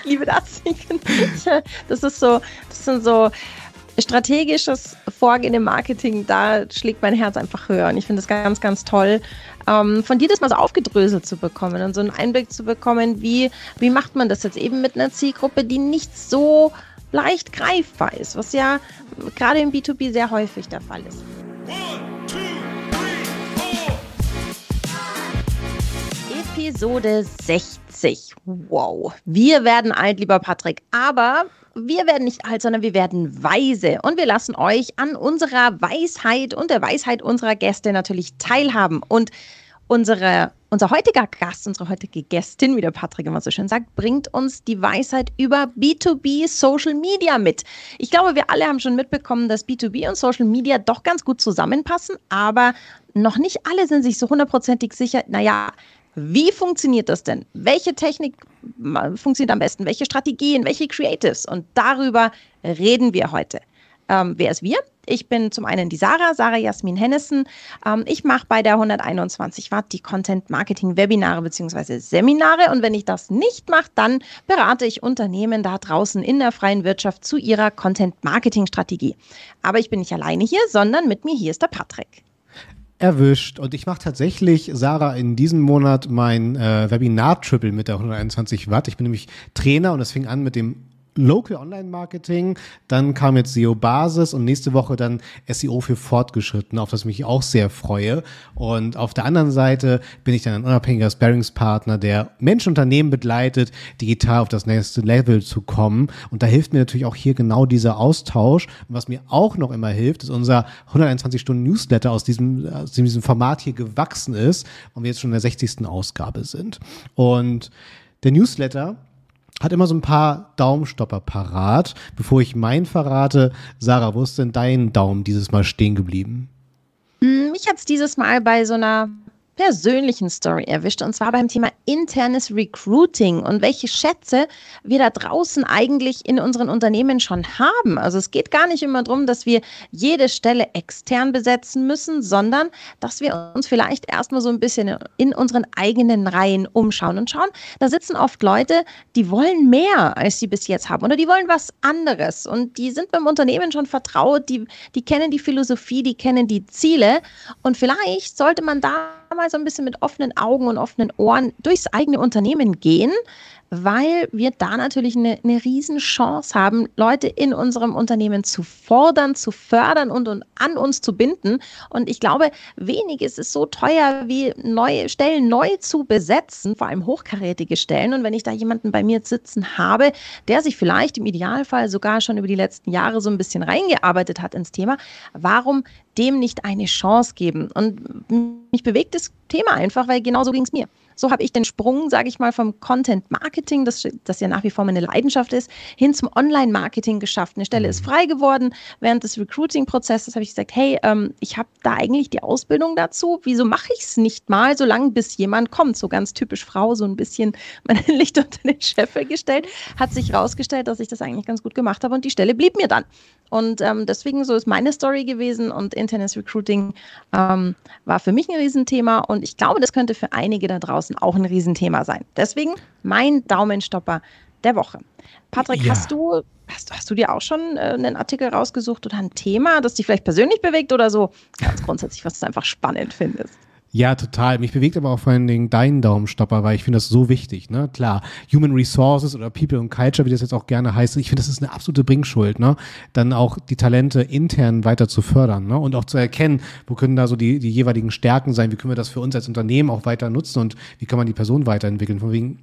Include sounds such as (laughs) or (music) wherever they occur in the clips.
ich liebe das. (laughs) Das ist so, das sind so strategisches Vorgehen im Marketing, da schlägt mein Herz einfach höher. Und ich finde es ganz, ganz toll, ähm, von dir das mal so aufgedröselt zu bekommen und so einen Einblick zu bekommen, wie, wie macht man das jetzt eben mit einer Zielgruppe, die nicht so leicht greifbar ist, was ja gerade im B2B sehr häufig der Fall ist. Episode 60. Wow. Wir werden alt, lieber Patrick. Aber wir werden nicht alt, sondern wir werden weise. Und wir lassen euch an unserer Weisheit und der Weisheit unserer Gäste natürlich teilhaben. Und unsere, unser heutiger Gast, unsere heutige Gästin, wie der Patrick immer so schön sagt, bringt uns die Weisheit über B2B Social Media mit. Ich glaube, wir alle haben schon mitbekommen, dass B2B und Social Media doch ganz gut zusammenpassen, aber noch nicht alle sind sich so hundertprozentig sicher, naja, wie funktioniert das denn? Welche Technik funktioniert am besten? Welche Strategien? Welche Creatives? Und darüber reden wir heute. Ähm, wer ist wir? Ich bin zum einen die Sarah, Sarah Jasmin Hennessen. Ähm, ich mache bei der 121 Watt die Content Marketing Webinare bzw. Seminare. Und wenn ich das nicht mache, dann berate ich Unternehmen da draußen in der freien Wirtschaft zu ihrer Content Marketing Strategie. Aber ich bin nicht alleine hier, sondern mit mir hier ist der Patrick erwischt. Und ich mache tatsächlich, Sarah, in diesem Monat mein äh, Webinar-Triple mit der 121 Watt. Ich bin nämlich Trainer und es fing an mit dem Local Online Marketing, dann kam jetzt SEO Basis und nächste Woche dann SEO für Fortgeschritten, auf das ich mich auch sehr freue. Und auf der anderen Seite bin ich dann ein unabhängiger Sparringspartner, der Menschenunternehmen begleitet, digital auf das nächste Level zu kommen. Und da hilft mir natürlich auch hier genau dieser Austausch. Und was mir auch noch immer hilft, ist unser 121 Stunden Newsletter aus diesem, aus diesem Format hier gewachsen ist und wir jetzt schon in der 60. Ausgabe sind. Und der Newsletter, hat immer so ein paar Daumenstopper parat. Bevor ich meinen verrate, Sarah, wo ist denn dein Daumen dieses Mal stehen geblieben? Hm, mich hat es dieses Mal bei so einer persönlichen Story erwischt und zwar beim Thema internes Recruiting und welche Schätze wir da draußen eigentlich in unseren Unternehmen schon haben. Also es geht gar nicht immer darum, dass wir jede Stelle extern besetzen müssen, sondern dass wir uns vielleicht erstmal so ein bisschen in unseren eigenen Reihen umschauen und schauen, da sitzen oft Leute, die wollen mehr, als sie bis jetzt haben oder die wollen was anderes. Und die sind beim Unternehmen schon vertraut, die, die kennen die Philosophie, die kennen die Ziele. Und vielleicht sollte man da mal so ein bisschen mit offenen Augen und offenen Ohren durchs eigene Unternehmen gehen, weil wir da natürlich eine, eine Riesenchance haben, Leute in unserem Unternehmen zu fordern, zu fördern und, und an uns zu binden. Und ich glaube, wenig ist es so teuer, wie neue Stellen neu zu besetzen, vor allem hochkarätige Stellen. Und wenn ich da jemanden bei mir sitzen habe, der sich vielleicht im Idealfall sogar schon über die letzten Jahre so ein bisschen reingearbeitet hat ins Thema, warum dem nicht eine Chance geben? Und mich bewegt das Thema einfach, weil genauso ging es mir. So habe ich den Sprung, sage ich mal, vom Content Marketing, das, das ja nach wie vor meine Leidenschaft ist, hin zum Online Marketing geschafft. Eine Stelle ist mhm. frei geworden. Während des Recruiting-Prozesses habe ich gesagt, hey, ähm, ich habe da eigentlich die Ausbildung dazu. Wieso mache ich es nicht mal, solange bis jemand kommt? So ganz typisch Frau, so ein bisschen (laughs) mein Licht unter den Scheffel gestellt. Hat sich herausgestellt, dass ich das eigentlich ganz gut gemacht habe und die Stelle blieb mir dann. Und ähm, deswegen so ist meine Story gewesen und internes Recruiting ähm, war für mich ein Riesenthema und ich glaube, das könnte für einige da draußen auch ein Riesenthema sein. Deswegen mein Daumenstopper der Woche. Patrick, ja. hast du Hast, hast, du dir auch schon äh, einen Artikel rausgesucht oder ein Thema, das dich vielleicht persönlich bewegt oder so ganz grundsätzlich, was du einfach spannend findest? Ja, total. Mich bewegt aber auch vor allen Dingen dein Daumenstopper, weil ich finde das so wichtig. Ne? Klar, Human Resources oder People and Culture, wie das jetzt auch gerne heißt, ich finde, das ist eine absolute Bringschuld, ne? Dann auch die Talente intern weiter zu fördern ne? und auch zu erkennen, wo können da so die, die jeweiligen Stärken sein, wie können wir das für uns als Unternehmen auch weiter nutzen und wie kann man die Person weiterentwickeln. Von wegen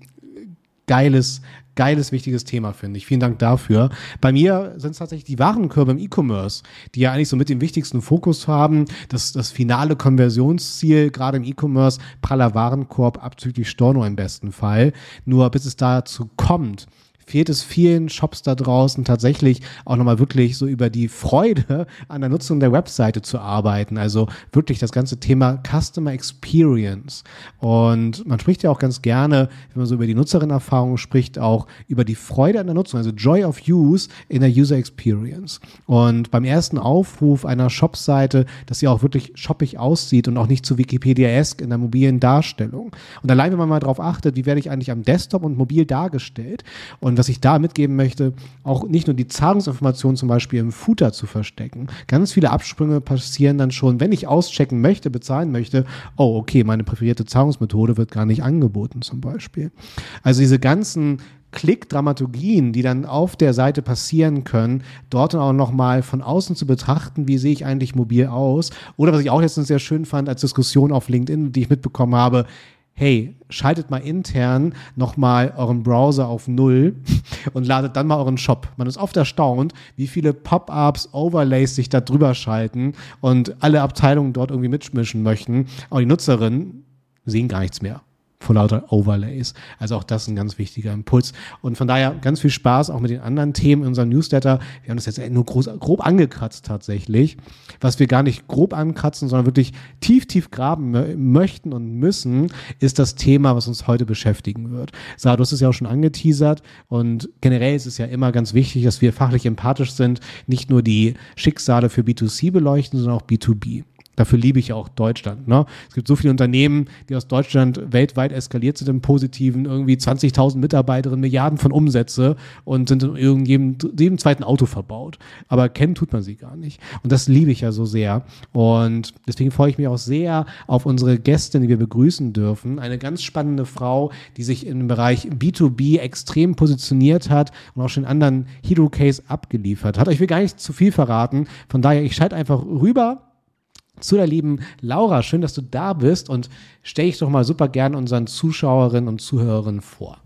geiles, geiles, wichtiges Thema, finde ich. Vielen Dank dafür. Bei mir sind es tatsächlich die Warenkörbe im E-Commerce, die ja eigentlich so mit dem wichtigsten Fokus haben. Das, das finale Konversionsziel, gerade im E-Commerce, praller Warenkorb abzüglich Storno im besten Fall. Nur bis es dazu kommt, fehlt es vielen Shops da draußen tatsächlich auch nochmal wirklich so über die Freude an der Nutzung der Webseite zu arbeiten. Also wirklich das ganze Thema Customer Experience. Und man spricht ja auch ganz gerne, wenn man so über die Nutzerinnerfahrung spricht, auch über die Freude an der Nutzung, also Joy of Use in der User Experience. Und beim ersten Aufruf einer Shopseite, dass sie auch wirklich shoppig aussieht und auch nicht zu Wikipedia-esque in der mobilen Darstellung. Und allein, wenn man mal darauf achtet, wie werde ich eigentlich am Desktop und mobil dargestellt und Und was ich da mitgeben möchte, auch nicht nur die Zahlungsinformationen zum Beispiel im Footer zu verstecken. Ganz viele Absprünge passieren dann schon, wenn ich auschecken möchte, bezahlen möchte, oh, okay, meine präferierte Zahlungsmethode wird gar nicht angeboten zum Beispiel. Also diese ganzen Klick-Dramaturgien, die dann auf der Seite passieren können, dort dann auch nochmal von außen zu betrachten, wie sehe ich eigentlich mobil aus. Oder was ich auch letztens sehr schön fand als Diskussion auf LinkedIn, die ich mitbekommen habe, hey, schaltet mal intern nochmal euren Browser auf Null (laughs) und ladet dann mal euren Shop. Man ist oft erstaunt, wie viele Pop-ups, Overlays sich da drüber schalten und alle Abteilungen dort irgendwie mitmischen möchten. Aber die Nutzerinnen sehen gar nichts mehr vor lauter Overlays. Also auch das ein ganz wichtiger Impuls. Und von daher ganz viel Spaß auch mit den anderen Themen in unserem Newsletter. Wir haben das jetzt nur groß, grob angekratzt tatsächlich. Was wir gar nicht grob ankratzen, sondern wirklich tief, tief graben möchten und müssen, ist das Thema, was uns heute beschäftigen wird. Sarah, du hast es ja auch schon angeteasert und generell ist es ja immer ganz wichtig, dass wir fachlich empathisch sind, nicht nur die Schicksale für B2C beleuchten, sondern auch B2B. Dafür liebe ich auch Deutschland. Ne? Es gibt so viele Unternehmen, die aus Deutschland weltweit eskaliert sind im Positiven, irgendwie 20.000 Mitarbeiterinnen, Milliarden von Umsätze und sind in irgendeinem jedem zweiten Auto verbaut. Aber kennen tut man sie gar nicht. Und das liebe ich ja so sehr. Und deswegen freue ich mich auch sehr auf unsere Gästin, die wir begrüßen dürfen. Eine ganz spannende Frau, die sich im Bereich B2B extrem positioniert hat und auch schon in anderen Hero Case abgeliefert hat. Ich will gar nicht zu viel verraten. Von daher, ich schalte einfach rüber zu der lieben Laura. Schön, dass du da bist und stelle ich doch mal super gern unseren Zuschauerinnen und Zuhörerinnen vor.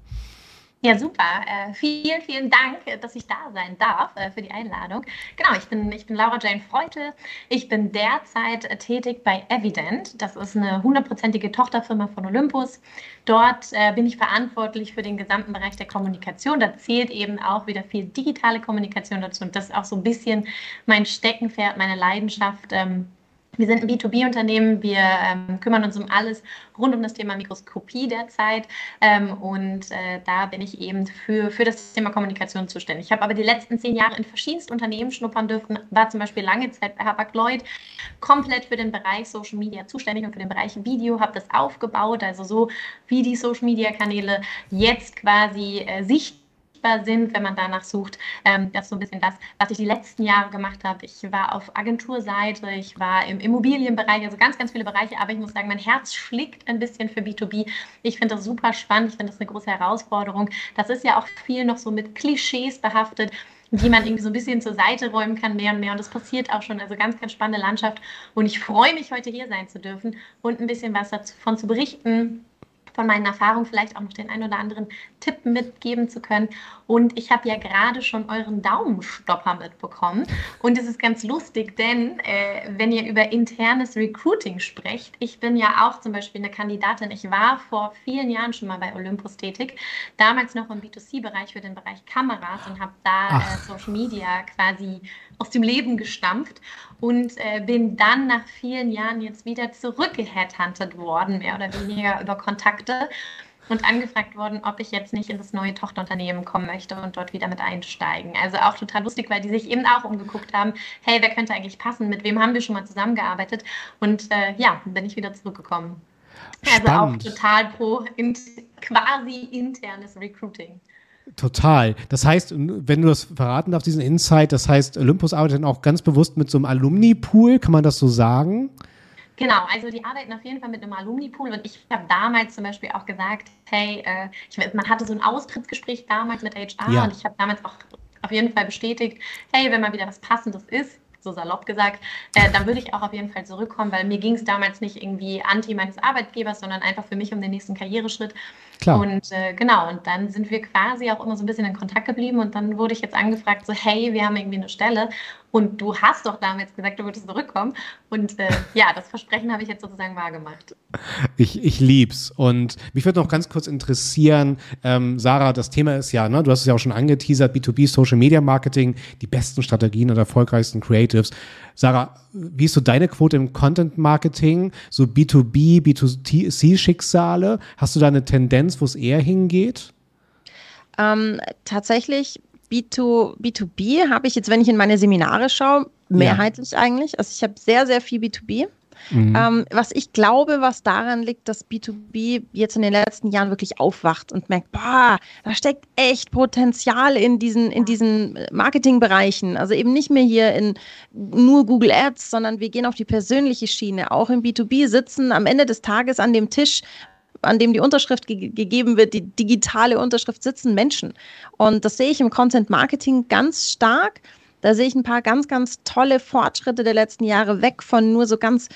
Ja, super. Äh, vielen, vielen Dank, dass ich da sein darf äh, für die Einladung. Genau, ich bin, ich bin Laura Jane Freute. Ich bin derzeit äh, tätig bei Evident. Das ist eine hundertprozentige Tochterfirma von Olympus. Dort äh, bin ich verantwortlich für den gesamten Bereich der Kommunikation. Da zählt eben auch wieder viel digitale Kommunikation dazu. Und das ist auch so ein bisschen mein Steckenpferd, meine Leidenschaft. Ähm, wir sind ein B2B-Unternehmen, wir ähm, kümmern uns um alles rund um das Thema Mikroskopie derzeit. Ähm, und äh, da bin ich eben für, für das Thema Kommunikation zuständig. Ich habe aber die letzten zehn Jahre in verschiedensten Unternehmen schnuppern dürfen, war zum Beispiel lange Zeit bei Hapag Lloyd komplett für den Bereich Social Media zuständig und für den Bereich Video, habe das aufgebaut, also so wie die Social Media Kanäle jetzt quasi äh, sichtbar sichtbar sind, wenn man danach sucht. Ähm, das ist so ein bisschen das, was ich die letzten Jahre gemacht habe. Ich war auf Agenturseite, ich war im Immobilienbereich, also ganz, ganz viele Bereiche, aber ich muss sagen, mein Herz schlägt ein bisschen für B2B. Ich finde das super spannend, ich finde das eine große Herausforderung. Das ist ja auch viel noch so mit Klischees behaftet die man irgendwie so ein bisschen zur Seite räumen kann, mehr und mehr. Und das passiert auch schon. Also ganz, ganz spannende Landschaft. Und ich freue mich, heute hier sein zu dürfen und ein bisschen was davon zu berichten, von meinen Erfahrungen vielleicht auch noch den einen oder anderen Tipp mitgeben zu können. Und ich habe ja gerade schon euren Daumenstopper mitbekommen. Und es ist ganz lustig, denn äh, wenn ihr über internes Recruiting sprecht, ich bin ja auch zum Beispiel eine Kandidatin. Ich war vor vielen Jahren schon mal bei Olympus tätig, damals noch im B2C-Bereich für den Bereich Kameras und habe da äh, Social Media quasi aus dem Leben gestampft und äh, bin dann nach vielen Jahren jetzt wieder zurückgeheadhuntet worden, mehr oder weniger über Kontakte und angefragt worden, ob ich jetzt nicht in das neue Tochterunternehmen kommen möchte und dort wieder mit einsteigen. Also auch total lustig, weil die sich eben auch umgeguckt haben, hey, wer könnte eigentlich passen, mit wem haben wir schon mal zusammengearbeitet und äh, ja, bin ich wieder zurückgekommen. Also Spannend. auch total pro in, quasi internes Recruiting. Total. Das heißt, wenn du das verraten darfst, diesen Insight, das heißt, Olympus arbeitet dann auch ganz bewusst mit so einem Alumni-Pool, kann man das so sagen? Genau, also die arbeiten auf jeden Fall mit einem Alumni-Pool und ich habe damals zum Beispiel auch gesagt, hey, äh, ich, man hatte so ein Austrittsgespräch damals mit HR ja. und ich habe damals auch auf jeden Fall bestätigt, hey, wenn mal wieder was Passendes ist, so salopp gesagt, äh, dann würde ich auch auf jeden Fall zurückkommen, weil mir ging es damals nicht irgendwie anti meines Arbeitgebers, sondern einfach für mich um den nächsten Karriereschritt. Klar. Und äh, genau, und dann sind wir quasi auch immer so ein bisschen in Kontakt geblieben und dann wurde ich jetzt angefragt, so, hey, wir haben irgendwie eine Stelle und du hast doch damals gesagt, du würdest zurückkommen. Und äh, (laughs) ja, das Versprechen habe ich jetzt sozusagen wahrgemacht. Ich, ich lieb's. Und mich würde noch ganz kurz interessieren, ähm, Sarah, das Thema ist ja, ne, du hast es ja auch schon angeteasert, B2B Social Media Marketing, die besten Strategien und erfolgreichsten Creatives. Sarah, wie ist so deine Quote im Content Marketing? So B2B, B2C-Schicksale? Hast du da eine Tendenz, wo es eher hingeht? Ähm, tatsächlich B2, B2B habe ich jetzt, wenn ich in meine Seminare schaue, mehrheitlich ja. eigentlich. Also ich habe sehr, sehr viel B2B. Mhm. Ähm, was ich glaube, was daran liegt, dass B2B jetzt in den letzten Jahren wirklich aufwacht und merkt, boah, da steckt echt Potenzial in diesen, in diesen Marketingbereichen. Also eben nicht mehr hier in nur Google Ads, sondern wir gehen auf die persönliche Schiene. Auch im B2B sitzen am Ende des Tages an dem Tisch an dem die Unterschrift ge gegeben wird, die digitale Unterschrift, sitzen Menschen. Und das sehe ich im Content Marketing ganz stark. Da sehe ich ein paar ganz, ganz tolle Fortschritte der letzten Jahre weg von nur so ganz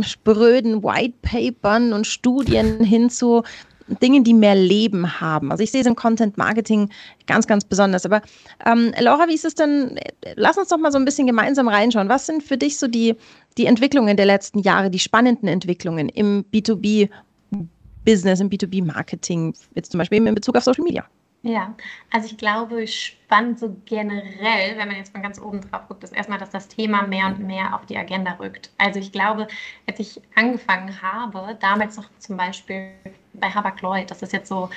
spröden White Papern und Studien (laughs) hin zu Dingen, die mehr Leben haben. Also ich sehe es im Content Marketing ganz, ganz besonders. Aber ähm, Laura, wie ist es denn? Lass uns doch mal so ein bisschen gemeinsam reinschauen. Was sind für dich so die, die Entwicklungen der letzten Jahre, die spannenden Entwicklungen im B2B-Business, im B2B-Marketing, jetzt zum Beispiel in Bezug auf Social Media? Ja, also ich glaube, spannend so generell, wenn man jetzt mal ganz oben drauf guckt, ist erstmal, dass das Thema mehr und mehr auf die Agenda rückt. Also ich glaube, als ich angefangen habe, damals noch zum Beispiel bei Habak Lloyd, das ist jetzt so,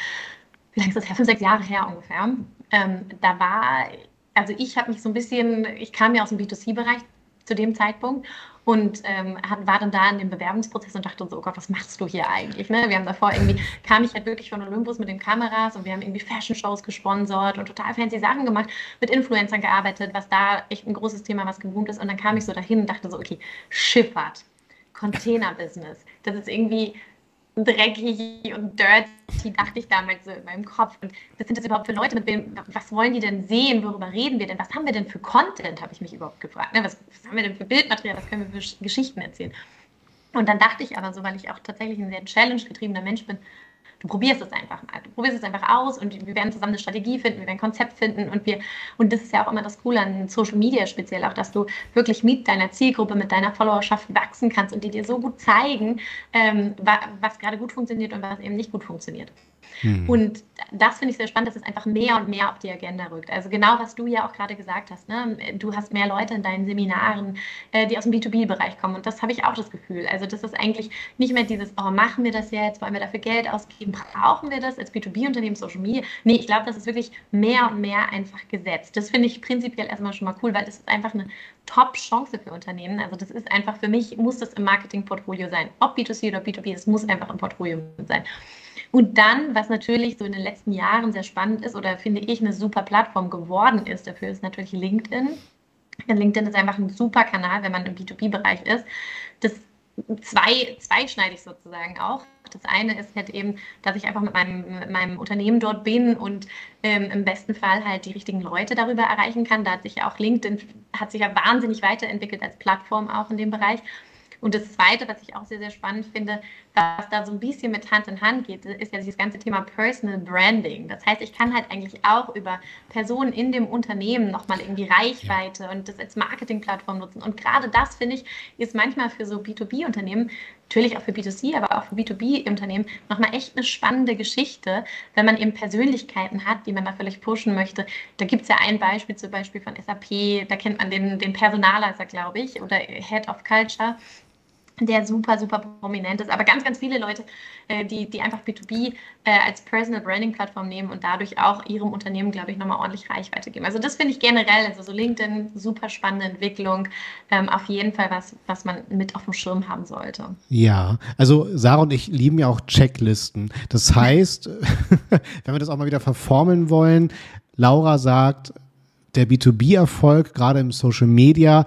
wie lange ist das her? Fünf, sechs Jahre her ungefähr. Ähm, da war, also ich habe mich so ein bisschen, ich kam ja aus dem B2C-Bereich zu dem Zeitpunkt und ähm, war dann da in dem Bewerbungsprozess und dachte so, oh Gott, was machst du hier eigentlich? Ne? Wir haben davor irgendwie, kam ich halt wirklich von Olympus mit den Kameras und wir haben irgendwie Fashion-Shows gesponsert und total fancy Sachen gemacht, mit Influencern gearbeitet, was da echt ein großes Thema, was gewohnt ist. Und dann kam ich so dahin und dachte so, okay, Schifffahrt, Container-Business, das ist irgendwie dreckig und dirty, dachte ich damals so in meinem Kopf. Und was sind das überhaupt für Leute? Mit wem, was wollen die denn sehen? Worüber reden wir denn? Was haben wir denn für Content, habe ich mich überhaupt gefragt. Ne? Was, was, haben wir denn für Bildmaterial? Was können wir für Geschichten erzählen? Und dann dachte ich aber so, weil ich auch tatsächlich ein sehr challenge-getriebener Mensch bin, du probierst es einfach mal. Du probierst es einfach aus und wir werden zusammen eine Strategie finden, wir werden ein Konzept finden und wir, und das ist ja auch immer das Coole an Social Media speziell, auch dass du wirklich mit deiner Zielgruppe, mit deiner Followerschaft wachsen kannst und die dir so gut zeigen, ähm, was gerade gut funktioniert und was eben nicht gut funktioniert. Mhm. Und das finde ich sehr spannend, dass es einfach mehr und mehr auf die Agenda rückt. Also genau, was du ja auch gerade gesagt hast. Ne? Du hast mehr Leute in deinen Seminaren, äh, die aus dem B2B-Bereich kommen. Und das habe ich auch das Gefühl. Also das ist eigentlich nicht mehr dieses, oh, machen wir das jetzt, wollen wir dafür Geld ausgeben, brauchen wir das als B2B-Unternehmen, Social Media? Nee, ich glaube, das ist wirklich mehr und mehr einfach gesetzt. Das finde ich prinzipiell erstmal schon mal cool, weil das ist einfach eine Top-Chance für Unternehmen. Also das ist einfach für mich, muss das im Marketing-Portfolio sein. Ob B2C oder B2B, es muss einfach im Portfolio sein. Und dann, was natürlich so in den letzten Jahren sehr spannend ist oder finde ich eine super Plattform geworden ist, dafür ist natürlich LinkedIn. LinkedIn ist einfach ein super Kanal, wenn man im B2B-Bereich ist. Das zwei, zweischneidig sozusagen auch. Das eine ist halt eben, dass ich einfach mit meinem, mit meinem Unternehmen dort bin und ähm, im besten Fall halt die richtigen Leute darüber erreichen kann. Da hat sich ja auch LinkedIn, hat sich ja wahnsinnig weiterentwickelt als Plattform auch in dem Bereich. Und das Zweite, was ich auch sehr, sehr spannend finde, was da so ein bisschen mit Hand in Hand geht, ist ja dieses ganze Thema Personal Branding. Das heißt, ich kann halt eigentlich auch über Personen in dem Unternehmen nochmal irgendwie Reichweite ja. und das als Marketingplattform nutzen. Und gerade das, finde ich, ist manchmal für so B2B-Unternehmen, natürlich auch für B2C, aber auch für B2B-Unternehmen nochmal echt eine spannende Geschichte, wenn man eben Persönlichkeiten hat, die man da vielleicht pushen möchte. Da gibt es ja ein Beispiel, zum Beispiel von SAP, da kennt man den, den Personaler, glaube ich, oder Head of Culture der super, super prominent ist. Aber ganz, ganz viele Leute, äh, die, die einfach B2B äh, als Personal Branding Plattform nehmen und dadurch auch ihrem Unternehmen, glaube ich, nochmal ordentlich Reichweite geben. Also das finde ich generell, also so LinkedIn, super spannende Entwicklung, ähm, auf jeden Fall was, was man mit auf dem Schirm haben sollte. Ja, also Sarah und ich lieben ja auch Checklisten. Das heißt, (laughs) wenn wir das auch mal wieder verformeln wollen, Laura sagt, der B2B-Erfolg, gerade im Social Media,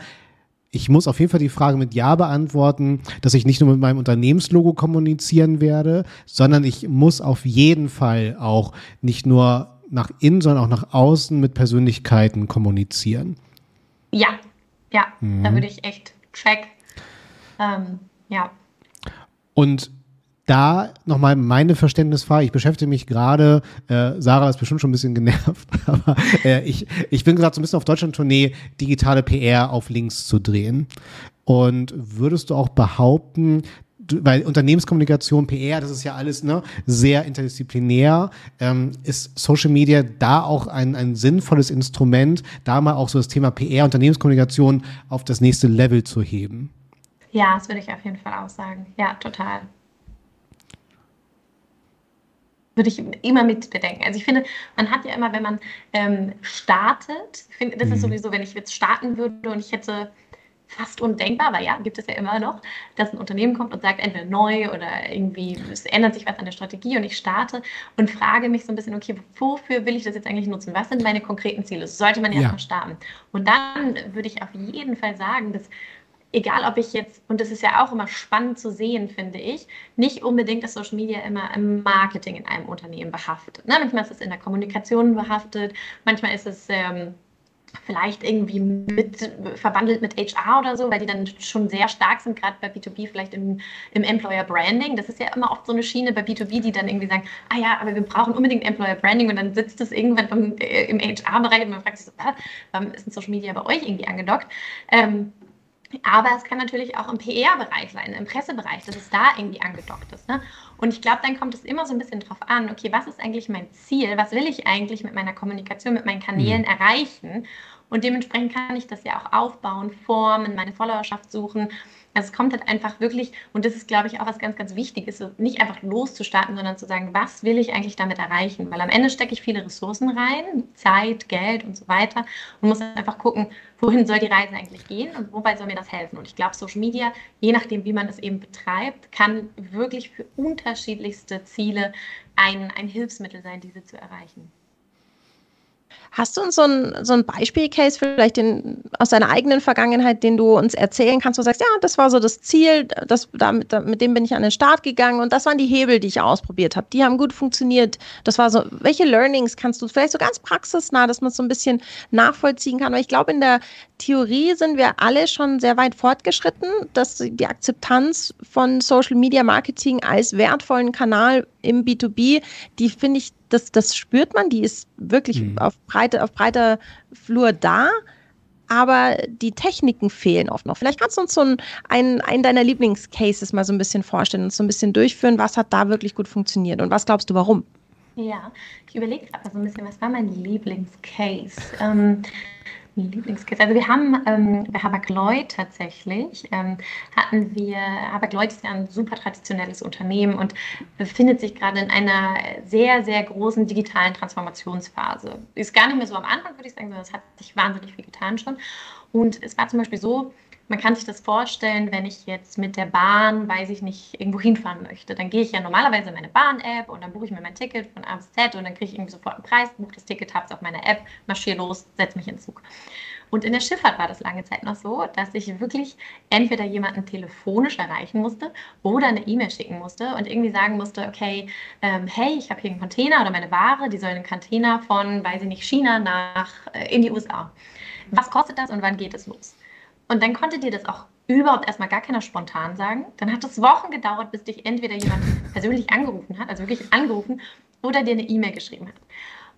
ich muss auf jeden Fall die Frage mit Ja beantworten, dass ich nicht nur mit meinem Unternehmenslogo kommunizieren werde, sondern ich muss auf jeden Fall auch nicht nur nach innen, sondern auch nach außen mit Persönlichkeiten kommunizieren. Ja, ja, mhm. da würde ich echt check. Ähm, ja. Und da nochmal meine Verständnisfrage. Ich beschäftige mich gerade, äh, Sarah ist bestimmt schon ein bisschen genervt, (laughs) aber äh, ich, ich bin gerade so ein bisschen auf Deutschland-Tournee, digitale PR auf Links zu drehen. Und würdest du auch behaupten, weil Unternehmenskommunikation, PR, das ist ja alles ne, sehr interdisziplinär. Ähm, ist Social Media da auch ein, ein sinnvolles Instrument, da mal auch so das Thema PR, Unternehmenskommunikation auf das nächste Level zu heben? Ja, das würde ich auf jeden Fall auch sagen. Ja, total würde ich immer mit bedenken. Also ich finde, man hat ja immer, wenn man ähm, startet, find, das mhm. ist sowieso, wenn ich jetzt starten würde und ich hätte fast undenkbar, aber ja, gibt es ja immer noch, dass ein Unternehmen kommt und sagt, entweder neu oder irgendwie, es ändert sich was an der Strategie und ich starte und frage mich so ein bisschen, okay, wofür will ich das jetzt eigentlich nutzen? Was sind meine konkreten Ziele? Sollte man erstmal ja. starten. Und dann würde ich auf jeden Fall sagen, dass egal ob ich jetzt, und das ist ja auch immer spannend zu sehen, finde ich, nicht unbedingt das Social Media immer im Marketing in einem Unternehmen behaftet. Ne? Manchmal ist es in der Kommunikation behaftet, manchmal ist es ähm, vielleicht irgendwie mit verwandelt mit HR oder so, weil die dann schon sehr stark sind, gerade bei B2B, vielleicht im, im Employer Branding. Das ist ja immer oft so eine Schiene bei B2B, die dann irgendwie sagen, ah ja, aber wir brauchen unbedingt Employer Branding und dann sitzt es irgendwann vom, äh, im HR-Bereich und man fragt sich so, warum ist ein Social Media bei euch irgendwie angedockt? Ähm, aber es kann natürlich auch im PR-Bereich sein, im Pressebereich, dass es da irgendwie angedockt ist. Ne? Und ich glaube, dann kommt es immer so ein bisschen drauf an, okay, was ist eigentlich mein Ziel? Was will ich eigentlich mit meiner Kommunikation, mit meinen Kanälen mhm. erreichen? Und dementsprechend kann ich das ja auch aufbauen, formen, meine Followerschaft suchen also es kommt halt einfach wirklich, und das ist, glaube ich, auch was ganz, ganz Wichtiges, so nicht einfach loszustarten, sondern zu sagen, was will ich eigentlich damit erreichen? Weil am Ende stecke ich viele Ressourcen rein, Zeit, Geld und so weiter und muss einfach gucken, wohin soll die Reise eigentlich gehen und wobei soll mir das helfen? Und ich glaube, Social Media, je nachdem, wie man das eben betreibt, kann wirklich für unterschiedlichste Ziele ein, ein Hilfsmittel sein, diese zu erreichen. Hast du uns so ein, so ein Beispielcase vielleicht den, aus deiner eigenen Vergangenheit, den du uns erzählen kannst, wo du sagst, ja, das war so das Ziel, das, damit, mit dem bin ich an den Start gegangen und das waren die Hebel, die ich ausprobiert habe. Die haben gut funktioniert. Das war so, welche Learnings kannst du vielleicht so ganz praxisnah, dass man es so ein bisschen nachvollziehen kann? Weil ich glaube, in der Theorie sind wir alle schon sehr weit fortgeschritten, dass die Akzeptanz von Social Media Marketing als wertvollen Kanal im B2B, die finde ich das, das spürt man, die ist wirklich mhm. auf, breite, auf breiter Flur da, aber die Techniken fehlen oft noch. Vielleicht kannst du uns so einen, einen, einen deiner Lieblingscases mal so ein bisschen vorstellen und so ein bisschen durchführen, was hat da wirklich gut funktioniert und was glaubst du, warum? Ja, ich überlege gerade so ein bisschen, was war mein Lieblingscase? Ähm, Lieblingskids. Also wir haben ähm, bei Habak-Lloyd tatsächlich, ähm, hatten wir, Habak-Lloyd ist ja ein super traditionelles Unternehmen und befindet sich gerade in einer sehr, sehr großen digitalen Transformationsphase. Ist gar nicht mehr so am Anfang, würde ich sagen, sondern es hat sich wahnsinnig viel getan schon. Und es war zum Beispiel so, man kann sich das vorstellen, wenn ich jetzt mit der Bahn, weiß ich nicht, irgendwo hinfahren möchte. Dann gehe ich ja normalerweise in meine Bahn-App und dann buche ich mir mein Ticket von A bis Z und dann kriege ich irgendwie sofort einen Preis, buche das Ticket, habe es auf meiner App, marschiere los, setze mich in Zug. Und in der Schifffahrt war das lange Zeit noch so, dass ich wirklich entweder jemanden telefonisch erreichen musste oder eine E-Mail schicken musste und irgendwie sagen musste, okay, ähm, hey, ich habe hier einen Container oder meine Ware, die soll einen Container von, weiß ich nicht, China nach äh, in die USA. Was kostet das und wann geht es los? Und dann konnte dir das auch überhaupt erstmal gar keiner spontan sagen. Dann hat es Wochen gedauert, bis dich entweder jemand (laughs) persönlich angerufen hat, also wirklich angerufen, oder dir eine E-Mail geschrieben hat.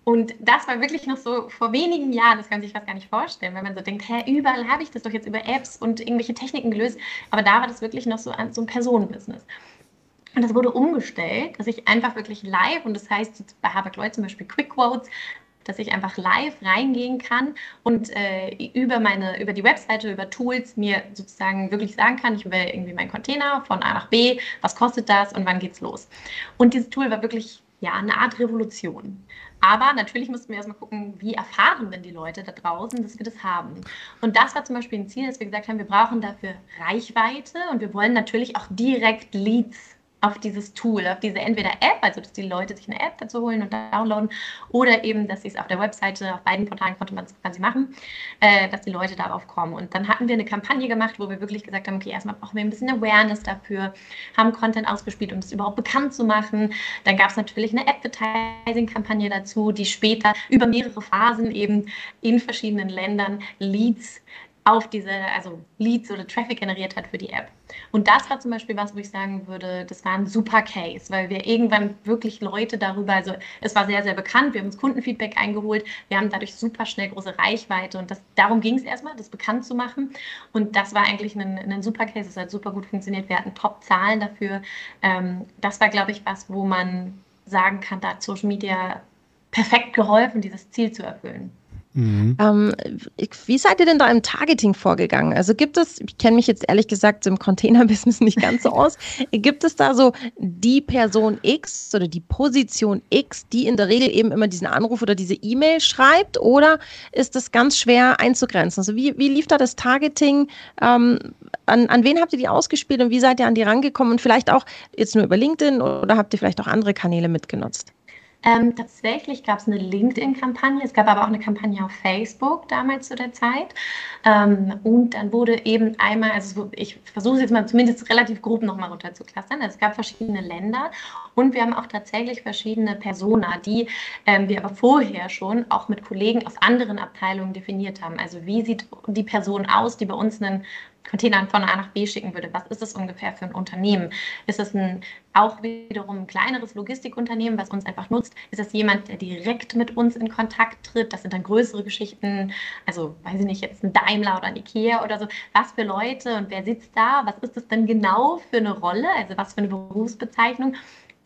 Und das war wirklich noch so vor wenigen Jahren, das kann man sich fast gar nicht vorstellen, weil man so denkt, hä, überall habe ich das doch jetzt über Apps und irgendwelche Techniken gelöst. Aber da war das wirklich noch so ein, so ein Personenbusiness. Und das wurde umgestellt, dass ich einfach wirklich live, und das heißt bei Harvard Lloyd zum Beispiel Quick Quotes, dass ich einfach live reingehen kann und äh, über meine, über die Webseite, über Tools mir sozusagen wirklich sagen kann, ich will irgendwie meinen Container von A nach B, was kostet das und wann geht's los. Und dieses Tool war wirklich ja eine Art Revolution. Aber natürlich mussten wir erstmal gucken, wie erfahren denn die Leute da draußen, dass wir das haben. Und das war zum Beispiel ein Ziel, dass wir gesagt haben, wir brauchen dafür Reichweite und wir wollen natürlich auch direkt Leads auf dieses Tool, auf diese entweder App, also dass die Leute sich eine App dazu holen und downloaden, oder eben, dass sie es auf der Webseite, auf beiden Portalen konnte man es quasi machen, äh, dass die Leute darauf kommen. Und dann hatten wir eine Kampagne gemacht, wo wir wirklich gesagt haben, okay, erstmal brauchen wir ein bisschen Awareness dafür, haben Content ausgespielt, um es überhaupt bekannt zu machen. Dann gab es natürlich eine Advertising-Kampagne dazu, die später über mehrere Phasen eben in verschiedenen Ländern Leads auf diese, also Leads oder Traffic generiert hat für die App. Und das war zum Beispiel was, wo ich sagen würde, das war ein super Case, weil wir irgendwann wirklich Leute darüber, also es war sehr, sehr bekannt, wir haben uns Kundenfeedback eingeholt, wir haben dadurch super schnell große Reichweite und das, darum ging es erstmal, das bekannt zu machen. Und das war eigentlich ein, ein super Case, es hat super gut funktioniert, wir hatten Top-Zahlen dafür. Ähm, das war, glaube ich, was, wo man sagen kann, da hat Social Media perfekt geholfen, dieses Ziel zu erfüllen. Mhm. Ähm, wie seid ihr denn da im Targeting vorgegangen? Also gibt es, ich kenne mich jetzt ehrlich gesagt im Container-Business nicht ganz so aus, gibt es da so die Person X oder die Position X, die in der Regel eben immer diesen Anruf oder diese E-Mail schreibt oder ist das ganz schwer einzugrenzen? Also wie, wie lief da das Targeting? Ähm, an, an wen habt ihr die ausgespielt und wie seid ihr an die rangekommen? Und vielleicht auch jetzt nur über LinkedIn oder habt ihr vielleicht auch andere Kanäle mitgenutzt? Ähm, tatsächlich gab es eine LinkedIn-Kampagne, es gab aber auch eine Kampagne auf Facebook damals zu der Zeit. Ähm, und dann wurde eben einmal, also ich versuche es jetzt mal zumindest relativ grob nochmal runterzuklastern. Also es gab verschiedene Länder und wir haben auch tatsächlich verschiedene Persona, die ähm, wir aber vorher schon auch mit Kollegen aus anderen Abteilungen definiert haben. Also wie sieht die Person aus, die bei uns einen Container von A nach B schicken würde, was ist das ungefähr für ein Unternehmen? Ist es ein auch wiederum ein kleineres Logistikunternehmen, was uns einfach nutzt? Ist es jemand, der direkt mit uns in Kontakt tritt? Das sind dann größere Geschichten, also weiß ich nicht, jetzt ein Daimler oder ein Ikea oder so. Was für Leute und wer sitzt da? Was ist das denn genau für eine Rolle? Also was für eine Berufsbezeichnung?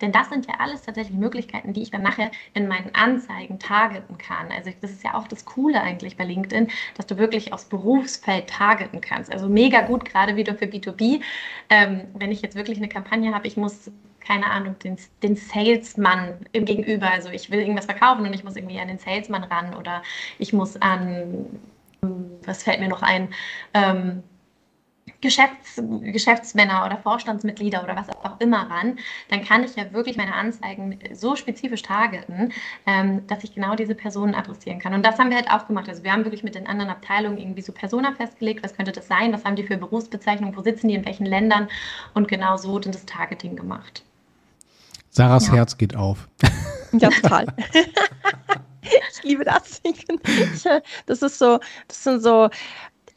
Denn das sind ja alles tatsächlich Möglichkeiten, die ich dann nachher in meinen Anzeigen targeten kann. Also das ist ja auch das Coole eigentlich bei LinkedIn, dass du wirklich aufs Berufsfeld targeten kannst. Also mega gut, gerade wieder für B2B. Ähm, wenn ich jetzt wirklich eine Kampagne habe, ich muss keine Ahnung, den, den Salesman im Gegenüber. Also ich will irgendwas verkaufen und ich muss irgendwie an den Salesman ran oder ich muss an, was fällt mir noch ein, ähm, Geschäfts, Geschäftsmänner oder Vorstandsmitglieder oder was auch immer ran, dann kann ich ja wirklich meine Anzeigen so spezifisch targeten, ähm, dass ich genau diese Personen adressieren kann. Und das haben wir halt auch gemacht. Also wir haben wirklich mit den anderen Abteilungen irgendwie so Persona festgelegt, was könnte das sein, was haben die für Berufsbezeichnungen, wo sitzen die, in welchen Ländern und genau so dann das Targeting gemacht. Sarahs ja. Herz geht auf. (laughs) Ja, total. (laughs) ich liebe das. Ich find, ich, das ist so, das sind so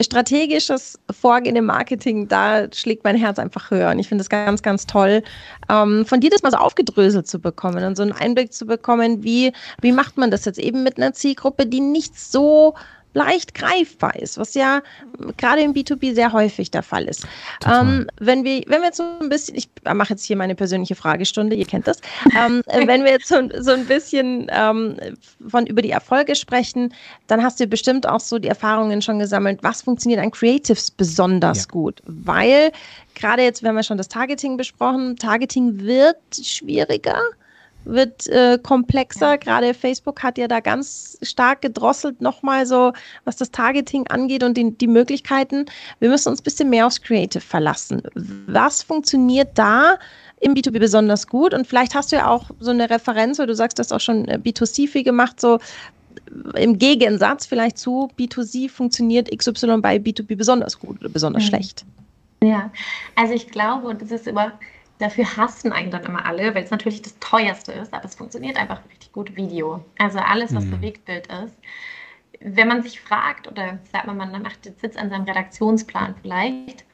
strategisches Vorgehen im Marketing, da schlägt mein Herz einfach höher. Und ich finde es ganz, ganz toll, ähm, von dir das mal so aufgedröselt zu bekommen und so einen Einblick zu bekommen, wie, wie macht man das jetzt eben mit einer Zielgruppe, die nicht so leicht greifbar ist, was ja gerade im B2B sehr häufig der Fall ist. Ähm, wenn, wir, wenn wir jetzt so ein bisschen, ich mache jetzt hier meine persönliche Fragestunde, ihr kennt das, ähm, (laughs) wenn wir jetzt so, so ein bisschen ähm, von über die Erfolge sprechen, dann hast du bestimmt auch so die Erfahrungen schon gesammelt, was funktioniert an Creatives besonders ja. gut, weil gerade jetzt, wenn wir schon das Targeting besprochen, Targeting wird schwieriger wird äh, komplexer. Gerade Facebook hat ja da ganz stark gedrosselt, nochmal so, was das Targeting angeht und die, die Möglichkeiten. Wir müssen uns ein bisschen mehr aufs Creative verlassen. Was funktioniert da im B2B besonders gut? Und vielleicht hast du ja auch so eine Referenz, weil du sagst, du hast auch schon äh, B2C viel gemacht, so im Gegensatz vielleicht zu B2C funktioniert XY bei B2B besonders gut oder besonders mhm. schlecht. Ja, also ich glaube, und das ist immer Dafür hassen eigentlich dann immer alle, weil es natürlich das teuerste ist, aber es funktioniert einfach richtig gut Video. Also alles, was mhm. Bewegtbild ist. Wenn man sich fragt, oder sagt man, man macht jetzt Sitz an seinem Redaktionsplan vielleicht,